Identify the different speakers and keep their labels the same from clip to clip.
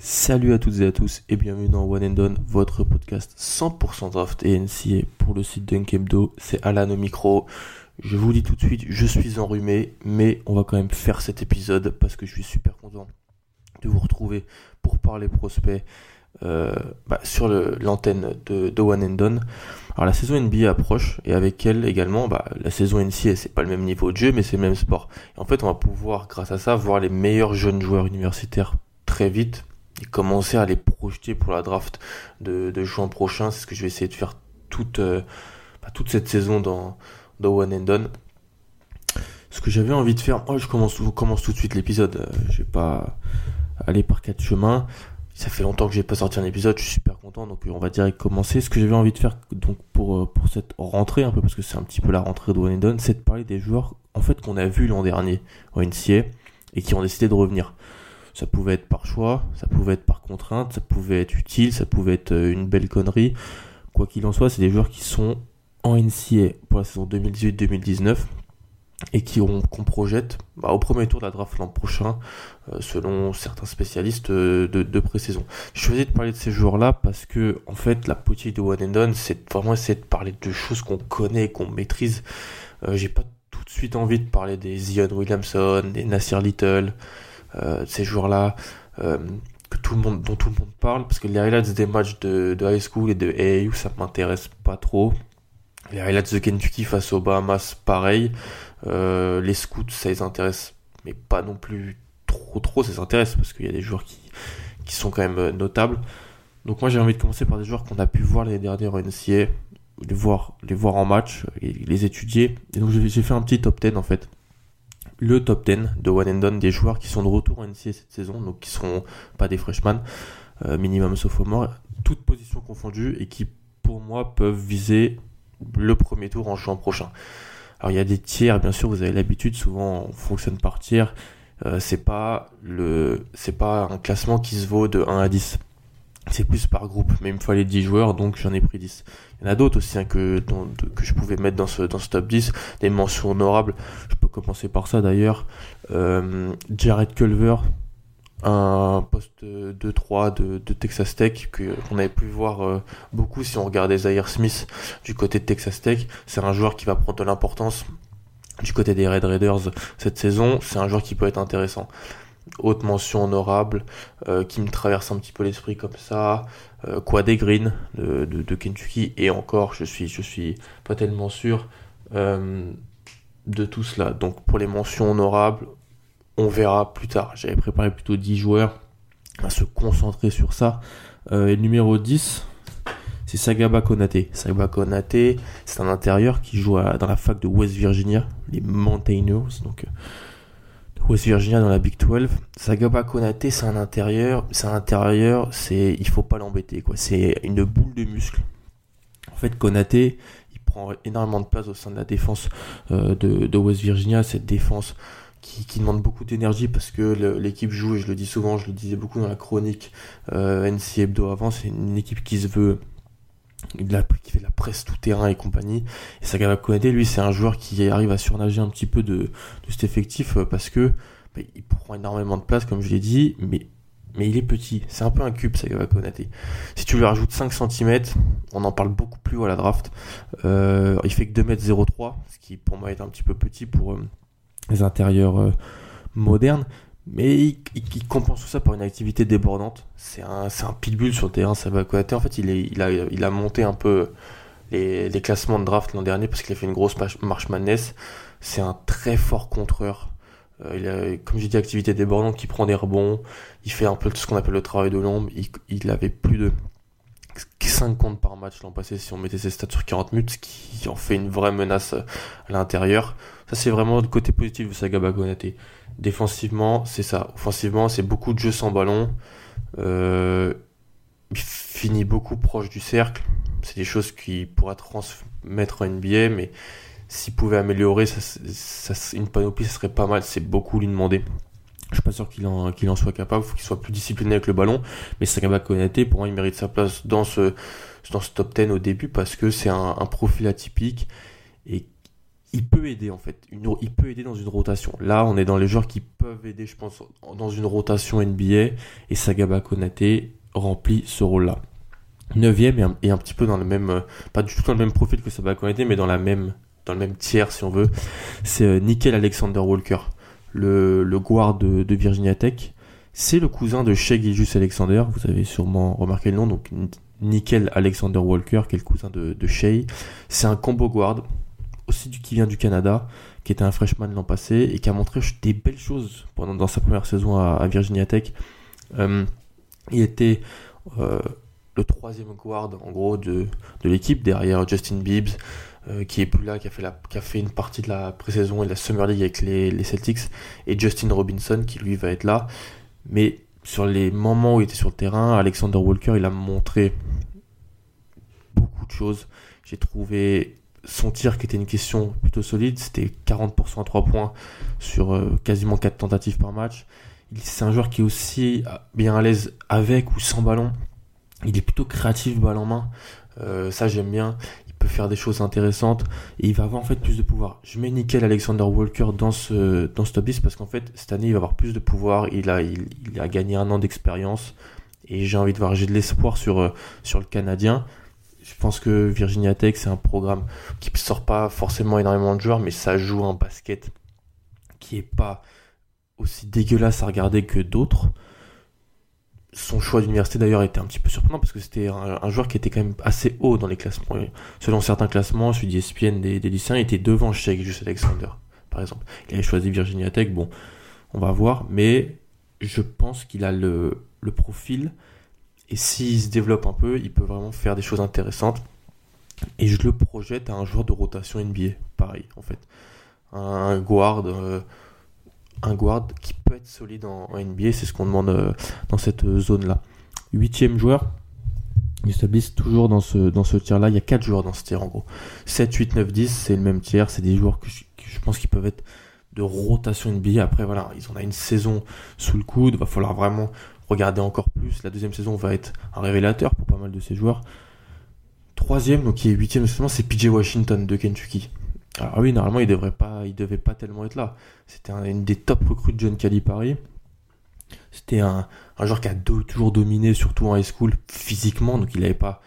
Speaker 1: Salut à toutes et à tous et bienvenue dans One and Done, votre podcast 100% draft et NCA pour le site Dunkebdo. C'est Alan au micro. Je vous dis tout de suite, je suis enrhumé, mais on va quand même faire cet épisode parce que je suis super content de vous retrouver pour parler prospect euh, bah, sur l'antenne de, One and Done. Alors la saison NBA approche et avec elle également bah, la saison NCA, c'est pas le même niveau de jeu mais c'est le même sport. En fait on va pouvoir grâce à ça voir les meilleurs jeunes joueurs universitaires très vite et commencer à les projeter pour la draft de, juin prochain. C'est ce que je vais essayer de faire toute, euh, bah, toute cette saison dans, dans One and Done. Ce que j'avais envie de faire, moi je commence, commence tout de suite l'épisode. Euh, je vais pas aller par quatre chemins. Ça fait longtemps que j'ai pas sorti un épisode, je suis super content, donc on va direct commencer. Ce que j'avais envie de faire donc pour, euh, pour cette rentrée, un peu parce que c'est un petit peu la rentrée de One and Done, c'est de parler des joueurs en fait qu'on a vu l'an dernier en NCA et qui ont décidé de revenir. Ça pouvait être par choix, ça pouvait être par contrainte, ça pouvait être utile, ça pouvait être euh, une belle connerie. Quoi qu'il en soit, c'est des joueurs qui sont en NCA pour la saison 2018-2019 et qui qu'on projette bah, au premier tour de la draft l'an prochain, euh, selon certains spécialistes euh, de, pré-saison. Je choisis de parler de ces joueurs-là parce que en fait la politique de One and Done, c'est vraiment essayer de parler de choses qu'on connaît, qu'on maîtrise. J'ai pas tout de suite envie de parler des Zion Williamson, des Nasir Little, euh, ces joueurs-là euh, que tout le monde, dont tout le monde parle, parce que les highlights des matchs de, high school et de AAU, ça m'intéresse pas trop. Les highlights de Kentucky face aux Bahamas, pareil. Euh, les scouts, ça les intéresse, mais pas non plus trop trop, ça s'intéresse, parce qu'il y a des joueurs qui, qui sont quand même notables. Donc moi j'ai envie de commencer par des joueurs qu'on a pu voir l'année dernière en NCA, les voir, les voir en match, les étudier. Et donc j'ai fait un petit top 10 en fait le top 10 de One and Done des joueurs qui sont de retour en NCA cette saison, donc qui seront pas des freshmen, euh, minimum sophomore, toutes positions confondues et qui pour moi peuvent viser le premier tour en juin prochain. Alors il y a des tiers, bien sûr, vous avez l'habitude, souvent on fonctionne par tiers. Euh, c'est pas le, c'est pas un classement qui se vaut de 1 à 10 c'est plus par groupe, mais il me fallait 10 joueurs, donc j'en ai pris 10. Il y en a d'autres aussi hein, que, que je pouvais mettre dans ce, dans ce top 10, des mentions honorables. Je peux commencer par ça d'ailleurs. Euh, Jared Culver, un poste 2-3 de, de, Texas Tech qu'on avait pu voir euh, beaucoup si on regardait Zaire Smith du côté de Texas Tech. C'est un joueur qui va prendre de l'importance du côté des Red Raiders cette saison. C'est un joueur qui peut être intéressant haute mention honorable euh, qui me traverse un petit peu l'esprit comme ça. Euh, Quadé Green de, Kentucky. Et encore je suis je pas tellement sûr euh, de tout cela. Donc pour les mentions honorables on verra plus tard. J'avais préparé plutôt 10 joueurs à se concentrer sur ça. Et numéro 10 c'est Sagaba Konate. Sagaba Konate, c'est un intérieur qui joue dans la fac de West Virginia, les Mountaineers, donc West Virginia dans la Big 12. Sagaba Konate, c'est un intérieur, c'est un intérieur, c'est, il faut pas l'embêter, quoi. C'est une boule de muscles. En fait, Konate, il prend énormément de place au sein de la défense euh, de, West Virginia, cette défense qui, demande beaucoup d'énergie parce que l'équipe joue, et je le dis souvent, je le disais beaucoup dans la chronique euh, NC Hebdo avant, c'est une équipe qui se veut qui fait la presse tout terrain et compagnie. Et Sagaba Konate, lui, c'est un joueur qui arrive à surnager un petit peu de, de cet effectif euh, parce que bah, il prend énormément de place, comme je l'ai dit, mais, il est petit. C'est un peu un cube, Sagaba Konate. Si tu lui rajoutes 5 cm, on en parle beaucoup plus à la draft. Euh, il fait que 2m03, ce qui pour moi est un petit peu petit pour euh, les intérieurs modernes. Mais il, compense tout ça par une activité débordante. C'est un, un pitbull sur le terrain, ça va côté. En fait, il, est, il, a, il a monté un peu les, les classements de draft l'an dernier parce qu'il a fait une grosse marche madness. C'est un très fort contreur. Euh, il a, comme j'ai dit, activité débordante, qui prend des rebonds. Il fait un peu ce qu'on appelle le travail de l'ombre. Il avait plus de 5 comptes par match l'an passé si on mettait ses stats sur 40 minutes, ce qui en fait une vraie menace à l'intérieur. Ça c'est vraiment le côté positif de Sagaba Konaté. Défensivement, c'est ça. Offensivement, c'est beaucoup de jeux sans ballon. Euh, il finit beaucoup proche du cercle. C'est des choses qui pourraient transmettre en NBA, mais s'il pouvait améliorer une panoplie, ça serait pas mal. C'est beaucoup lui demander. Je suis pas sûr qu'il en, soit capable. Il faut qu'il soit plus discipliné avec le ballon. Mais Sagaba Konaté, pour moi, il mérite sa place dans ce, top 10 au début parce que c'est un, un profil atypique et il peut aider en fait. Il peut aider dans une rotation. Là, on est dans les joueurs qui peuvent aider, je pense, dans une rotation NBA. Et Sagaba Konaté remplit ce rôle-là. Neuvième et un, petit peu dans le même, pas du tout dans le même profil que Sagaba Konaté, mais dans la même, dans le même tiers si on veut. C'est euh, Nickel Alexander Walker, le, guard de, de Virginia Tech. C'est le cousin de Shea Gilgis Alexander. Vous avez sûrement remarqué le nom. Donc Nickel Alexander Walker, qui est le cousin de, de Shea. C'est un combo guard aussi du, qui vient du Canada, qui était un freshman l'an passé et qui a montré des belles choses pendant, dans sa première saison à, Virginia Tech. Euh, il était euh, le troisième guard en gros de, de l'équipe derrière Justin Bibbs euh, qui est plus là, qui a fait une partie de la pré-saison et de la Summer League avec les, Celtics et Justin Robinson qui lui va être là. Mais sur les moments où il était sur le terrain, Alexander Walker il a montré beaucoup de choses. J'ai trouvé son tir qui était une question plutôt solide, c'était 40% à 3 points sur euh, quasiment 4 tentatives par match. C'est un joueur qui est aussi bien à l'aise avec ou sans ballon. Il est plutôt créatif balle en main. Euh, ça j'aime bien. Peut faire des choses intéressantes et il va avoir en fait plus de pouvoir. Je mets nickel Alexander Walker dans ce dans ce top 10 parce qu'en fait cette année il va avoir plus de pouvoir. Il a il, il a gagné un an d'expérience et j'ai envie de voir j'ai de l'espoir sur euh, sur le Canadien je pense que Virginia Tech, c'est un programme qui ne sort pas forcément énormément de joueurs, mais ça joue un basket qui est pas aussi dégueulasse à regarder que d'autres. Son choix d'université d'ailleurs était un petit peu surprenant parce que c'était un, joueur qui était quand même assez haut dans les classements. Selon certains classements, celui d'ESPN des, des lycéens était devant Shake Just Alexander, par exemple. Il avait choisi Virginia Tech, bon, on va voir, mais je pense qu'il a le, le profil et s'il se développe un peu, il peut vraiment faire des choses intéressantes. Et je le projette à un joueur de rotation NBA, pareil en fait. Un guard, euh, un guard qui peut être solide en, NBA, c'est ce qu'on demande euh, dans cette zone-là. Huitième joueur, ils s'établissent toujours dans ce, tir-là. Il y a quatre joueurs dans ce tir en gros. 7, 8, 9, 10, c'est le même tiers. C'est des joueurs que je, pense qu'ils peuvent être de rotation NBA. Après, voilà, ils ont une saison sous le coude. Va falloir vraiment regarder encore plus. La deuxième saison va être un révélateur pour pas mal de ces joueurs. Troisième, donc qui est huitième c'est PJ Washington de Kentucky. Alors oui, normalement, il devrait pas, il devait pas tellement être là. C'était une des top recrues de John Calipari. C'était un, un, joueur qui a toujours dominé, surtout en high school, physiquement, donc il n'avait pas,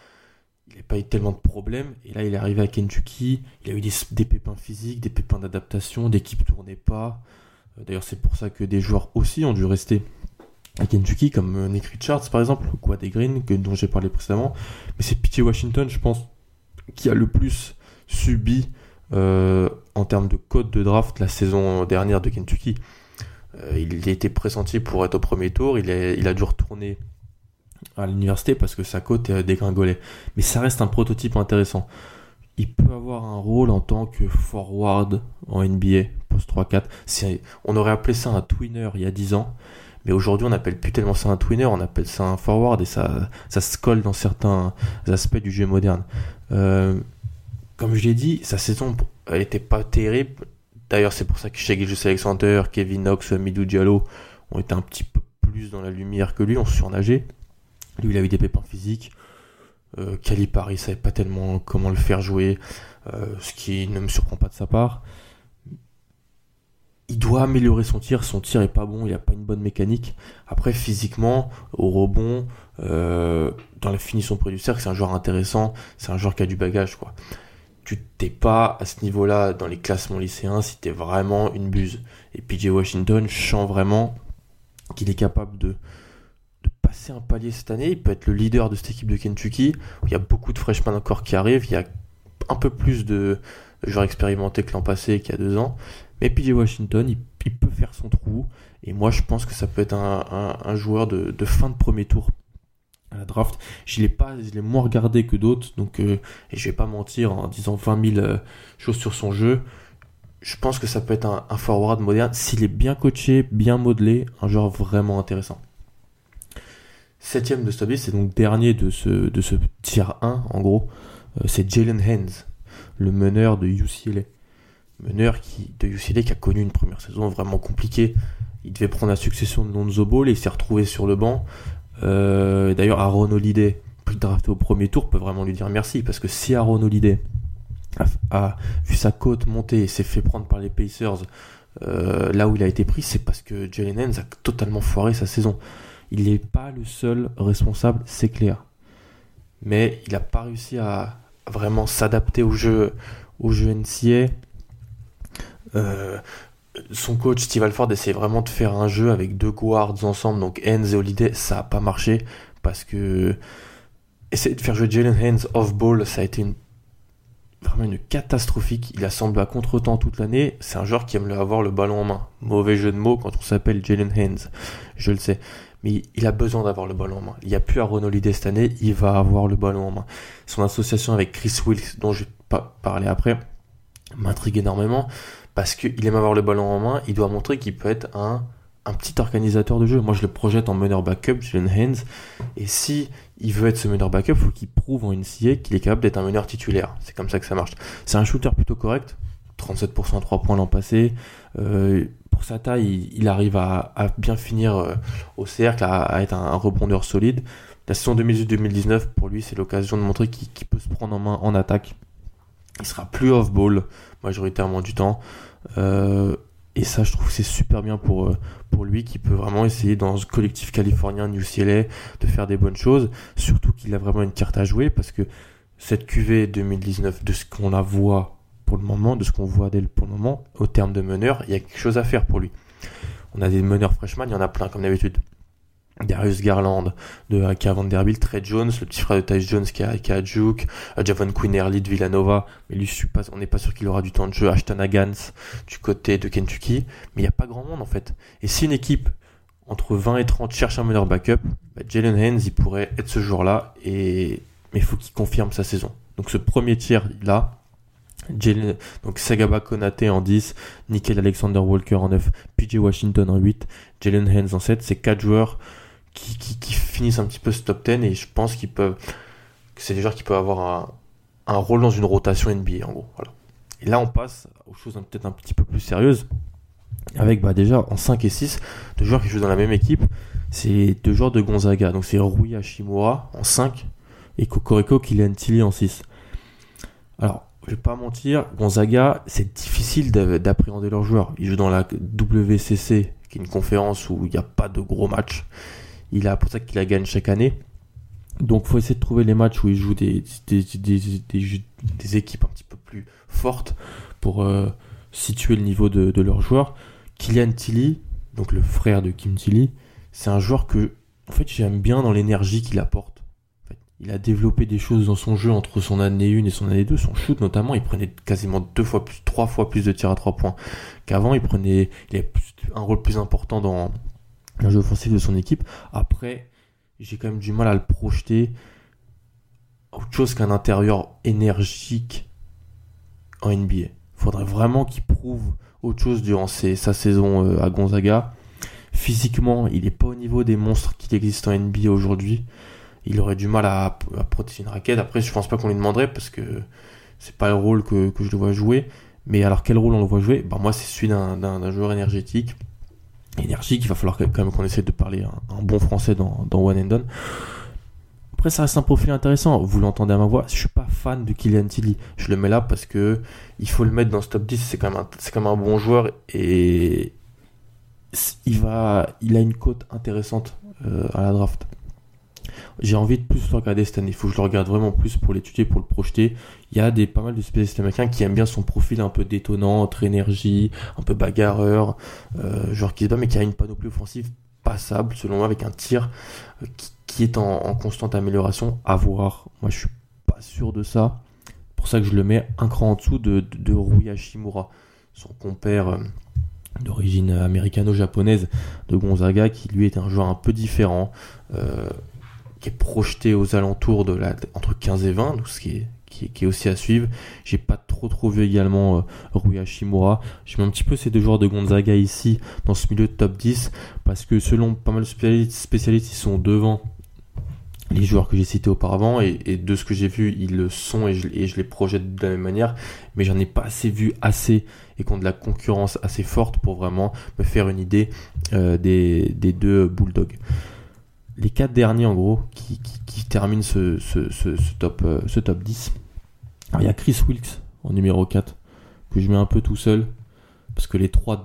Speaker 1: il pas eu tellement de problèmes. Et là, il est arrivé à Kentucky, il a eu des, pépins physiques, des pépins d'adaptation, d'équipe tournait pas. Euh, d'ailleurs, c'est pour ça que des joueurs aussi ont dû rester à Kentucky, comme euh, Nick Richards par exemple, ou Quad Green, que, dont j'ai parlé précédemment. Mais c'est P.T. Washington, je pense, qui a le plus subi en termes de code de draft la saison dernière de Kentucky. Euh, il été pressenti pour être au premier tour, il, a dû retourner à l'université parce que sa cote est dégringolée. Mais ça reste un prototype intéressant. Il peut avoir un rôle en tant que forward en NBA, post 3-4. On aurait appelé ça un twinner il y a 10 ans. Mais aujourd'hui, on n'appelle plus tellement ça un twinner, on appelle ça un forward et ça, ça se colle dans certains aspects du jeu moderne. Euh, comme je l'ai dit, sa saison, elle était pas terrible. D'ailleurs, c'est pour ça que Gilles Alexander, Kevin Knox, Midou Diallo ont été un petit peu plus dans la lumière que lui, on se surnageait. Lui, il a eu des pépins physiques. Euh, Calipari savait pas tellement comment le faire jouer, euh, ce qui ne me surprend pas de sa part il doit améliorer son tir. Son tir est pas bon, il a pas une bonne mécanique. Après, physiquement, au rebond, euh, dans la finition près du cercle, c'est un joueur intéressant. C'est un joueur qui a du bagage, quoi. Tu t'es pas à ce niveau-là dans les classements lycéens si t'es vraiment une buse. Et PJ Washington, je sens vraiment qu'il est capable de, passer un palier cette année. Il peut être le leader de cette équipe de Kentucky. Il y a beaucoup de freshmen encore qui arrivent. Il y a un peu plus de, joueur expérimenté que l'an passé, qui a deux ans. Mais PJ Washington, il, peut faire son trou. Et moi, je pense que ça peut être un, joueur de, fin de premier tour draft. Je l'ai pas, je l'ai moins regardé que d'autres, donc euh, et je vais pas mentir en disant 20 000 euh, choses sur son jeu. Je pense que ça peut être un, forward moderne s'il est bien coaché, bien modelé, un joueur vraiment intéressant. Septième de Stubby, c'est donc dernier de ce, de ce tier 1, en gros. Euh, c'est Jalen Haynes, le meneur de UCLA. Meneur qui, de UCLA qui a connu une première saison vraiment compliquée. Il devait prendre la succession de Lonzo Ball et il s'est retrouvé sur le banc. Euh, d'ailleurs, Aaron Holiday, plus drafté au premier tour, peut vraiment lui dire merci parce que si Aaron Holiday a, vu sa côte monter et s'est fait prendre par les Pacers euh, là où il a été pris, c'est parce que Jalen Haynes a totalement foiré sa saison. Il n'est pas le seul responsable, c'est clair. Mais il n'a pas réussi à vraiment s'adapter au jeu, au jeu NCA. Euh, son coach Steve Alford essayait vraiment de faire un jeu avec deux guards ensemble, donc Haynes et Holiday, ça n'a pas marché parce que essayer de faire jouer Jalen Haynes off-ball, ça a été vraiment une catastrophique. Il a semblé à contre-temps toute l'année. C'est un joueur qui aime avoir le ballon en main. Mauvais jeu de mots quand on s'appelle Jalen Haynes, je le sais mais il a besoin d'avoir le ballon en main. Il n'y a plus à Renault cette année, il va avoir le ballon en main. Son association avec Chris Wilkes, dont je vais pas parler après, m'intrigue énormément parce qu'il aime avoir le ballon en main, il doit montrer qu'il peut être un, petit organisateur de jeu. Moi, je le projette en meneur backup, Jalen Haynes, et si il veut être ce meneur backup, il faut qu'il prouve en NCA qu'il est capable d'être un meneur titulaire. C'est comme ça que ça marche. C'est un shooter plutôt correct, 37% à 3 points l'an passé. Euh, pour sa taille, il, arrive à, bien finir euh, au cercle, à, être un, rebondeur solide. La saison 2018-2019, pour lui, c'est l'occasion de montrer qu'il peut se prendre en main en attaque. Il sera plus off-ball majoritairement du temps. Euh, et ça, je trouve que c'est super bien pour, euh, pour lui, qui peut vraiment essayer dans ce collectif californien New UCLA de faire des bonnes choses. Surtout qu'il a vraiment une carte à jouer parce que cette QV 2019, de ce qu'on la voit pour le moment, de ce qu'on voit d'elle pour le moment, au terme de meneur, il y a quelque chose à faire pour lui. On a des meneurs freshman, il y en a plein comme d'habitude. Darius Garland de qui a Vanderbilt, Trey Jones, le petit frère de Ty Jones qui a, qui a Duke, euh, Javon Quinn Early de Villanova, mais lui on n'est pas sûr qu'il aura du temps de jeu, Ashton Hagans du côté de Kentucky, mais il n'y a pas grand monde en fait. Et si une équipe entre 20 et 30 cherche un meneur backup, bah, Jalen Haynes il pourrait être ce jour-là, et mais il faut qu'il confirme sa saison. Donc ce premier tiers là, donc Sagaba Konate en 10, Nickel Alexander Walker en 9, PJ Washington en 8, Jalen Haynes en 7. C'est quatre joueurs qui, finissent un petit peu ce top 10 et je pense qu'ils peuvent, que c'est des joueurs qui peuvent avoir un, un, rôle dans une rotation NBA en gros. Voilà. Et là on passe aux choses peut-être un petit peu plus sérieuses avec bah, déjà en 5 et 6 deux joueurs qui jouent dans la même équipe. C'est deux joueurs de Gonzaga. Donc c'est Rui Hashimura en 5 et Kokoreko Kylian Tilly en 6. Alors je vais pas mentir, Gonzaga, c'est difficile d'appréhender leurs joueurs. Ils jouent dans la WCC, qui est une conférence où il n'y a pas de gros matchs. Il a pour ça qu'il la gagne chaque année. Donc, faut essayer de trouver les matchs où ils jouent des, des, équipes un petit peu plus fortes pour euh, situer le niveau de, leurs joueurs. Kylian Tilly, donc le frère de Kim Tilly, c'est un joueur que, en fait, j'aime bien dans l'énergie qu'il apporte il a développé des choses dans son jeu entre son année 1 et son année 2. Son shoot notamment, il prenait quasiment deux fois plus, trois fois plus de tirs à trois points qu'avant. Il prenait, il un rôle plus important dans le jeu offensif de son équipe. Après, j'ai quand même du mal à le projeter autre chose qu'un intérieur énergique en NBA. Faudrait vraiment qu'il prouve autre chose durant sa saison euh, à Gonzaga. Physiquement, il n'est pas au niveau des monstres qui existent en NBA aujourd'hui il aurait du mal à, protéger une raquette. Après, je pense pas qu'on lui demanderait parce que c'est pas le rôle que, que, je le vois jouer. Mais alors, quel rôle on le voit jouer? Bah, Moi, c'est celui d'un joueur énergétique. Énergique, il va falloir quand même qu'on essaie de parler un, bon français dans, One and Done. Après, ça reste un profil intéressant. Vous l'entendez à ma voix. Je suis pas fan de Kylian Tilly. Je le mets là parce que il faut le mettre dans ce top 10. C'est quand même c'est quand même un bon joueur et il a une cote intéressante euh, à la draft j'ai envie de plus le regarder cette année. Il faut que je le regarde vraiment plus pour l'étudier, pour le projeter. Il y a des, pas mal de spécialistes américains qui aiment bien son profil un peu détonnant, très énergie, un peu bagarreur, euh, genre qui se bat, mais qui a une panoplie offensive passable, selon moi, avec un tir euh, qui, est en, constante amélioration. À voir. Moi, je suis pas sûr de ça. pour ça que je le mets un cran en dessous de, de, Rui Hashimura, son compère euh, d'origine américano-japonaise de Gonzaga, qui lui est un joueur un peu différent, qui est projeté aux alentours de la, entre 15 et 20, donc ce qui est, qui, qui est aussi à suivre. J'ai pas trop trop vu également euh, Rui Hashimura. Je mets un petit peu ces deux joueurs de Gonzaga ici dans ce milieu de top 10 parce que selon pas mal de spécialistes, ils sont devant les joueurs que j'ai cités auparavant et, de ce que j'ai vu ils le sont et je, les projette de la même manière mais j'en ai pas assez vu assez et qui ont de la concurrence assez forte pour vraiment me faire une idée euh, des, des deux Bulldogs les quatre derniers en gros qui, terminent ce, top, euh, ce top 10 alors, il y a Chris Wilkes en numéro 4 que je mets un peu tout seul parce que les trois,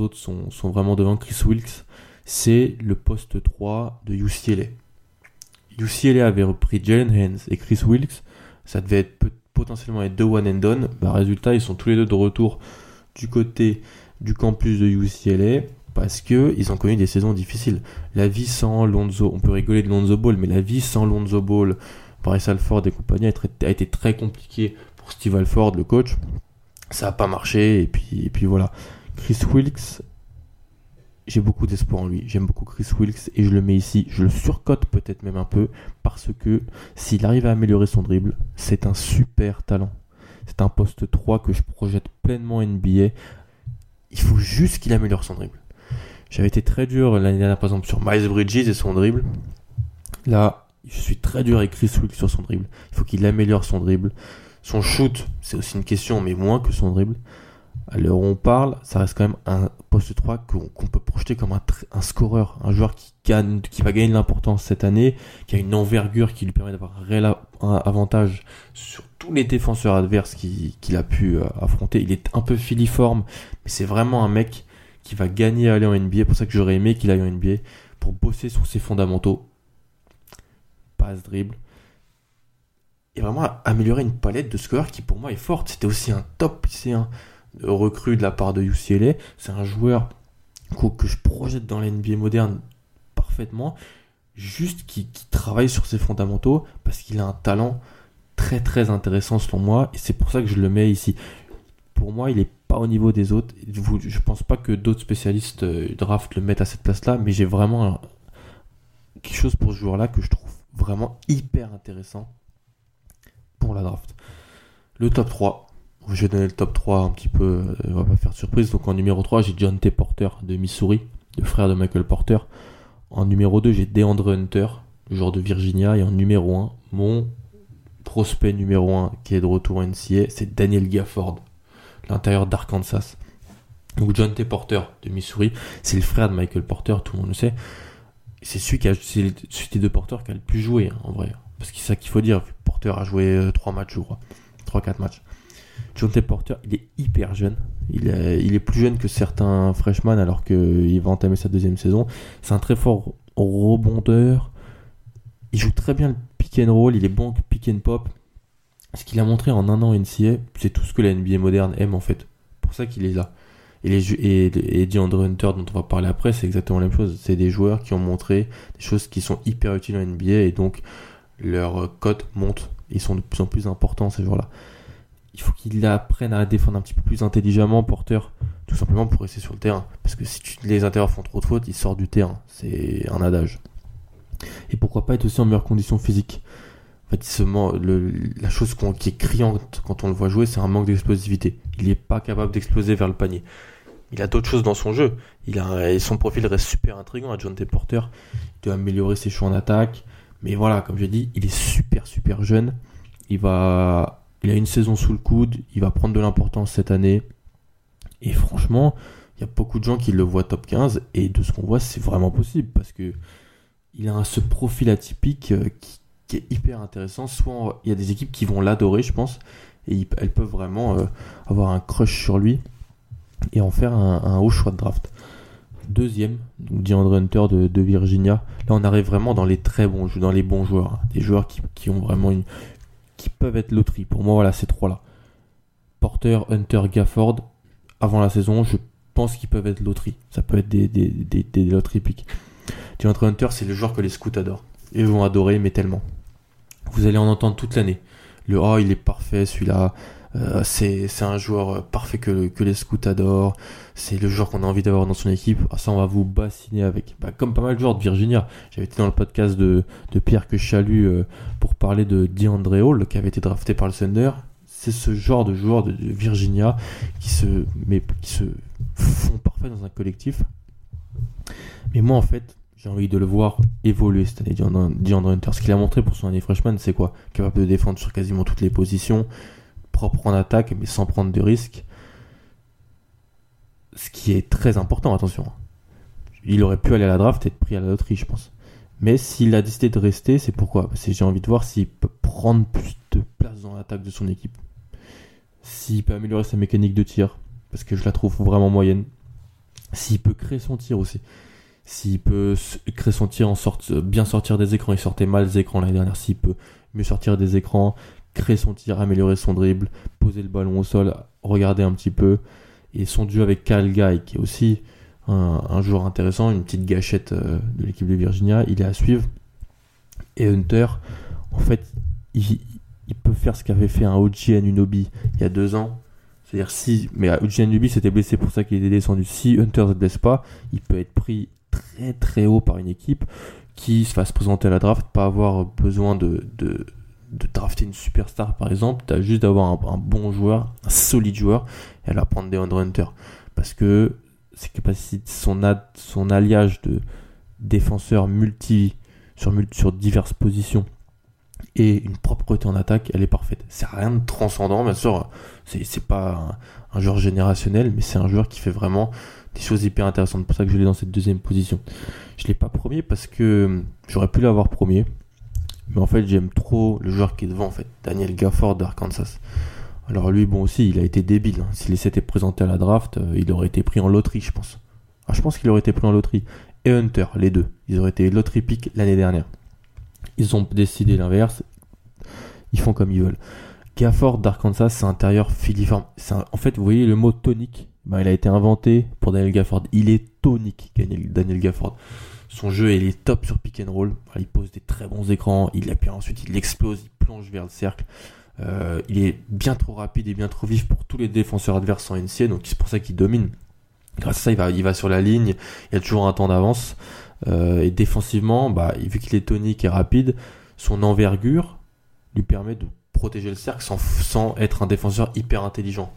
Speaker 1: autres sont, vraiment devant Chris Wilkes c'est le poste 3 de UCLA UCLA avait repris Jalen Haynes et Chris Wilkes. Ça devait être potentiellement être deux one and done. Bah, résultat, ils sont tous les deux de retour du côté du campus de UCLA parce que ils ont connu des saisons difficiles. La vie sans Lonzo, on peut rigoler de Lonzo Ball, mais la vie sans Lonzo Ball, Bryce Alford et compagnie a, été- très compliquée pour Steve Alford, le coach. Ça a pas marché et puis, et puis voilà. Chris Wilkes, j'ai beaucoup d'espoir en lui. J'aime beaucoup Chris Wilkes et je le mets ici. Je le surcote peut-être même un peu parce que s'il arrive à améliorer son dribble, c'est un super talent. C'est un poste 3 que je projette pleinement NBA. Il faut juste qu'il améliore son dribble. J'avais été très dur l'année dernière par exemple sur Miles Bridges et son dribble. Là, je suis très dur avec Chris Wilkes sur son dribble. Il faut qu'il améliore son dribble. Son shoot, c'est aussi une question, mais moins que son dribble. À l'heure où on parle, ça reste quand même un poste 3 qu'on peut projeter comme un, un scoreur, un joueur qui, gagne, qui va gagner de l'importance cette année, qui a une envergure qui lui permet d'avoir un réel avantage sur tous les défenseurs adverses qui- qu'il a pu euh, affronter. Il est un peu filiforme, mais c'est vraiment un mec qui va gagner à aller en NBA. pour ça que j'aurais aimé qu'il aille en NBA pour bosser sur ses fondamentaux. Passe, dribble. Et vraiment améliorer une palette de scoreurs qui pour moi est forte. C'était aussi un top lycéen recrue de la part de UCLA. C'est un joueur que je projette dans la NBA moderne parfaitement, juste qui, qui travaille sur ses fondamentaux parce qu'il a un talent très très intéressant selon moi et c'est pour ça que je le mets ici. Pour moi, il est au niveau des autres. Je pense pas que d'autres spécialistes euh, draft le mettent à cette place-là, mais j'ai vraiment quelque chose pour ce joueur-là que je trouve vraiment hyper intéressant pour la draft. Le top 3, je vais donner le top 3 un petit peu, euh, on va pas faire surprise. Donc en numéro 3, j'ai John T. Porter de Missouri, le frère de Michael Porter. En numéro 2, j'ai DeAndre Hunter, le joueur de Virginia. Et en numéro 1, mon prospect numéro 1 qui est de retour NCA, c'est Daniel Gafford, l'intérieur d'Arkansas. Donc John T. Porter de Missouri, c'est le frère de Michael Porter, tout le monde le sait. C'est celui qui a, c'est de Porter qui a le plus joué hein, en vrai. Parce que c'est ça qu'il faut dire. Porter a joué 3 matchs, je crois. 3-4 matchs. John T. Porter, il est hyper jeune. Il est, il est plus jeune que certains freshmen alors qu'il va entamer sa deuxième saison. C'est un très fort rebondeur. Il joue très bien le pick and roll. Il est bon pick and pop. Ce qu'il a montré en un an NCA, c'est tout ce que la NBA moderne aime en fait. Pour ça qu'il est là. Et, les, et, Hunter, dont on va parler après, c'est exactement la même chose. C'est des joueurs qui ont montré des choses qui sont hyper utiles en NBA et donc leur cote monte. Ils sont de plus en plus importants ces joueurs-là il faut qu'il apprenne à défendre un petit peu plus intelligemment Porter, tout simplement pour rester sur le terrain. Parce que si les intérieurs font trop de fautes, ils sortent du terrain. C'est un adage. Et pourquoi pas être aussi en meilleure condition physique fait, la chose qui est criante quand on le voit jouer, c'est un manque d'explosivité. Il n'est pas capable d'exploser vers le panier. Il a d'autres choses dans son jeu. Son profil reste super intriguant à John T. Porter. Il doit améliorer ses choix en attaque. Mais voilà, comme je dis, il est super super jeune. Il a une saison sous le coude, il va prendre de l'importance cette année. Et franchement, il y a beaucoup de gens qui le voient top 15, et de ce qu'on voit, c'est vraiment possible, parce que il a ce profil atypique euh, qui, qui est hyper intéressant. Soit il y a des équipes qui vont l'adorer, je pense, et elles peuvent vraiment euh, avoir un crush sur lui, et en faire un, haut choix de draft. Deuxième, donc DeAndre Hunter de, Virginia. Là, on arrive vraiment dans les très bons dans les bons joueurs. hein. Des joueurs qui, qui ont vraiment qui peuvent être loterie. Pour moi, voilà, ces trois-là. Porter, Hunter, Gafford, avant la saison, je pense qu'ils peuvent être loterie. Ça peut être des, des, des, des loteries piques. DeAndre Hunter, c'est le joueur que les scouts adorent. Et vont adorer, mais tellement. Vous allez en entendre toute l'année. le oh il est parfait celui-là, euh, c'est un joueur parfait que, que les scouts adorent, c'est le joueur qu'on a envie d'avoir dans son équipe, ah, ça on va vous bassiner avec. Bah, comme pas mal de joueurs de Virginia, j'avais été dans le podcast de, de Pierre que Chalut euh, pour parler de DeAndre Hall qui avait été drafté par le Thunder. C'est ce genre de joueurs de, Virginia qui se, mais, qui se font parfait dans un collectif. Mais moi en fait, j'ai envie de le voir évoluer cette année, DeAndre Hunter. Ce qu'il a montré pour son année freshman, c'est quoi? Capable de défendre sur quasiment toutes les positions, propre en attaque, mais sans prendre de risques. Ce qui est très important, attention. Il aurait pu aller à la draft et être pris à la loterie, je pense. Mais s'il a décidé de rester, c'est pourquoi? Parce que j'ai envie de voir s'il peut prendre plus de place dans l'attaque de son équipe. S'il peut améliorer sa mécanique de tir, parce que je la trouve vraiment moyenne. S'il peut créer son tir aussi s'il peut créer son tir en sorte, bien sortir des écrans, il sortait mal des écrans l'année dernière, s'il peut mieux sortir des écrans, créer son tir, améliorer son dribble, poser le ballon au sol, regarder un petit peu, et son duo avec Kyle Guy, qui est aussi un, joueur intéressant, une petite gâchette euh, de l'équipe de Virginia, il est à suivre. Et Hunter, en fait, il, peut faire ce qu'avait fait un OG Anunobi il y a deux ans, c'est-à-dire si, mais OG Anunobi s'était blessé pour ça qu'il était descendu. Si Hunter ne se blesse pas, il peut être pris très très haut par une équipe qui se fasse présenter à la draft, pas avoir besoin de, de, drafter une superstar par exemple, tu as juste d'avoir un, bon joueur, un solide joueur, et va prendre des Hunter. Parce que ses capacités, son, son alliage de défenseurs multi sur, sur diverses positions et une propreté en attaque, elle est parfaite. C'est rien de transcendant, bien sûr, c'est pas un, joueur générationnel, mais c'est un joueur qui fait vraiment des choses hyper intéressantes. C'est pour ça que je l'ai dans cette deuxième position. Je l'ai pas premier parce que j'aurais pu l'avoir premier. Mais en fait, j'aime trop le joueur qui est devant, en fait. Daniel Gafford d'Arkansas. Alors lui, bon aussi, il a été débile. Hein. S'il s'était présenté à la draft, euh, il aurait été pris en loterie, je pense. Ah, je pense qu'il aurait été pris en loterie. Et Hunter, les deux. Ils auraient été loterie pick l'année dernière. Ils ont décidé l'inverse. Ils font comme ils veulent. Gafford d'Arkansas, c'est intérieur filiforme. En fait, vous voyez le mot tonique? Ben, il a été inventé pour Daniel Gafford. Il est tonique, Daniel Gafford. Son jeu, il est top sur pick and roll. Il pose des très bons écrans. Il appuie ensuite, il explose, il plonge vers le cercle. Euh, il est bien trop rapide et bien trop vif pour tous les défenseurs adverses en NCA, donc c'est pour ça qu'il domine. Grâce à ça, il va, sur la ligne, il a toujours un temps d'avance. Euh, et défensivement, bah, vu qu'il est tonique et rapide, son envergure lui permet de protéger le cercle sans être un défenseur hyper intelligent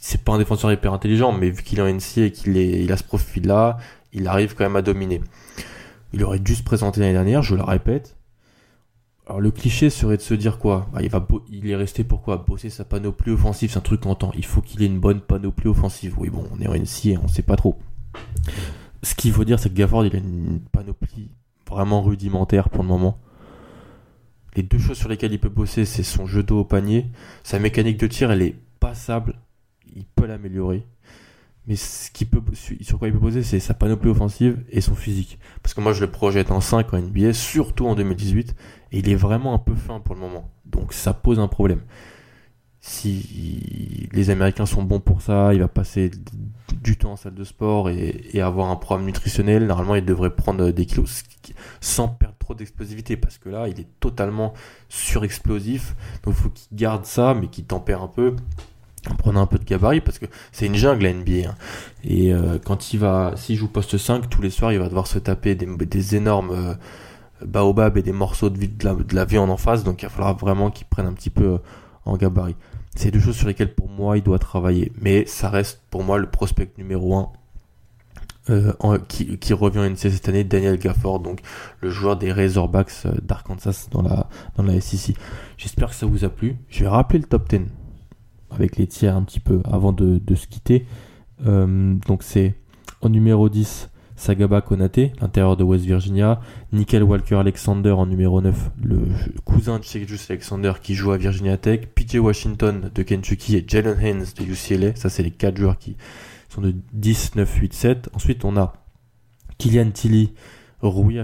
Speaker 1: c'est pas un défenseur hyper intelligent, mais vu qu'il est en NC et qu'il il a ce profil-là, il arrive quand même à dominer. Il aurait dû se présenter l'année dernière, je le répète. Alors le cliché serait de se dire quoi? Bah, il, va il est resté pour quoi? Bosser sa panoplie offensive, c'est un truc qu'on entend. Il faut qu'il ait une bonne panoplie offensive. Oui bon, on est en NC et on sait pas trop. Ce qu'il faut dire, c'est que Gafford, il a une panoplie vraiment rudimentaire pour le moment. Les deux choses sur lesquelles il peut bosser, c'est son jeu d'eau au panier. Sa mécanique de tir, elle est passable il peut l'améliorer. Mais ce qui peut, sur quoi il peut poser, c'est sa panoplie offensive et son physique. Parce que moi, je le projette en 5 en NBA, surtout en 2018, et il est vraiment un peu fin pour le moment. Donc ça pose un problème. Si les Américains sont bons pour ça, il va passer du temps en salle de sport et, avoir un programme nutritionnel. Normalement, il devrait prendre des kilos sans perdre trop d'explosivité parce que là, il est totalement surexplosif. Donc, il faut qu'il garde ça, mais qu'il tempère un peu en prenant un peu de gabarit parce que c'est une jungle à NBA hein. et euh, quand il va s'il joue poste 5 tous les soirs il va devoir se taper des, énormes euh, baobabs et des morceaux de, de, la, viande en face donc il va falloir vraiment qu'il prenne un petit peu euh, en gabarit c'est deux choses sur lesquelles pour moi il doit travailler mais ça reste pour moi le prospect numéro 1 qui, revient en NC cette année, Daniel Gafford, donc le joueur des Razorbacks d'Arkansas dans la, dans la SEC. J'espère que ça vous a plu. Je vais rappeler le top 10 avec les tiers un petit peu avant de, se quitter. Euh, donc c'est au numéro 10 Sagaba Konate, l'intérieur de West Virginia, Nickel Walker Alexander en numéro 9, le cousin de Shakejus Alexander qui joue à Virginia Tech, PJ Washington de Kentucky et Jalen Haynes de UCLA, ça c'est les quatre joueurs qui sont de 10, 9, 8, 7. Ensuite on a Kylian Tilly, Rui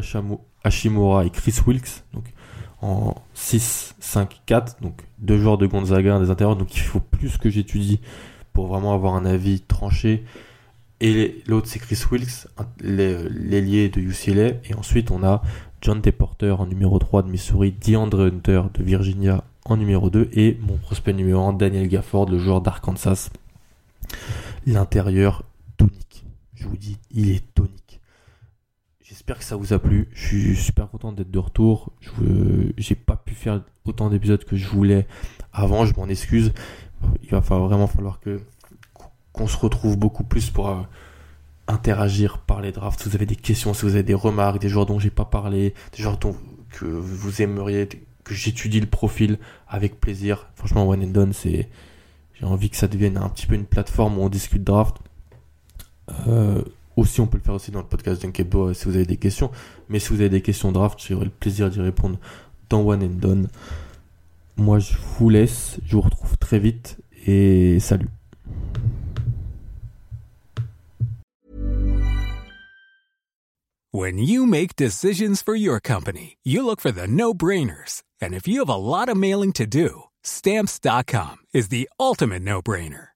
Speaker 1: Hashimura et Chris Wilkes, en 6, 5, 4, donc deux joueurs de Gonzaga, des intérieurs, donc il faut plus que j'étudie pour vraiment avoir un avis tranché. Et l'autre c'est Chris Wilkes, l'ailier de UCLA, et ensuite on a John T. Porter en numéro 3 de Missouri, DeAndre Hunter de Virginia en numéro 2 et mon prospect numéro 1, Daniel Gafford, le joueur d'Arkansas. L'intérieur tonique. Je vous dis, il est tonique. J'espère que ça vous a plu. Je suis super content d'être de retour. Je n'ai pas pu faire autant d'épisodes que je voulais avant. Je m'en excuse. Il va vraiment falloir que qu'on se retrouve beaucoup plus pour euh, interagir, parler draft. Si vous avez des questions, si vous avez des remarques, des joueurs dont j'ai pas parlé, des joueurs dont que vous aimeriez que j'étudie le profil avec plaisir. Franchement, One and Done, c'est j'ai envie que ça devienne un petit peu une plateforme où on discute draft. Aussi, on peut le faire aussi dans le podcast d'Unkebo si vous avez des questions. Mais si vous avez des questions draft, j'aurai le plaisir d'y répondre dans One and Done. Moi, je vous laisse. Je vous retrouve très vite. Et salut.
Speaker 2: When you make decisions for your company, you look for the no-brainers. And if you have a lot of mailing to do, stamps.com is the ultimate no-brainer.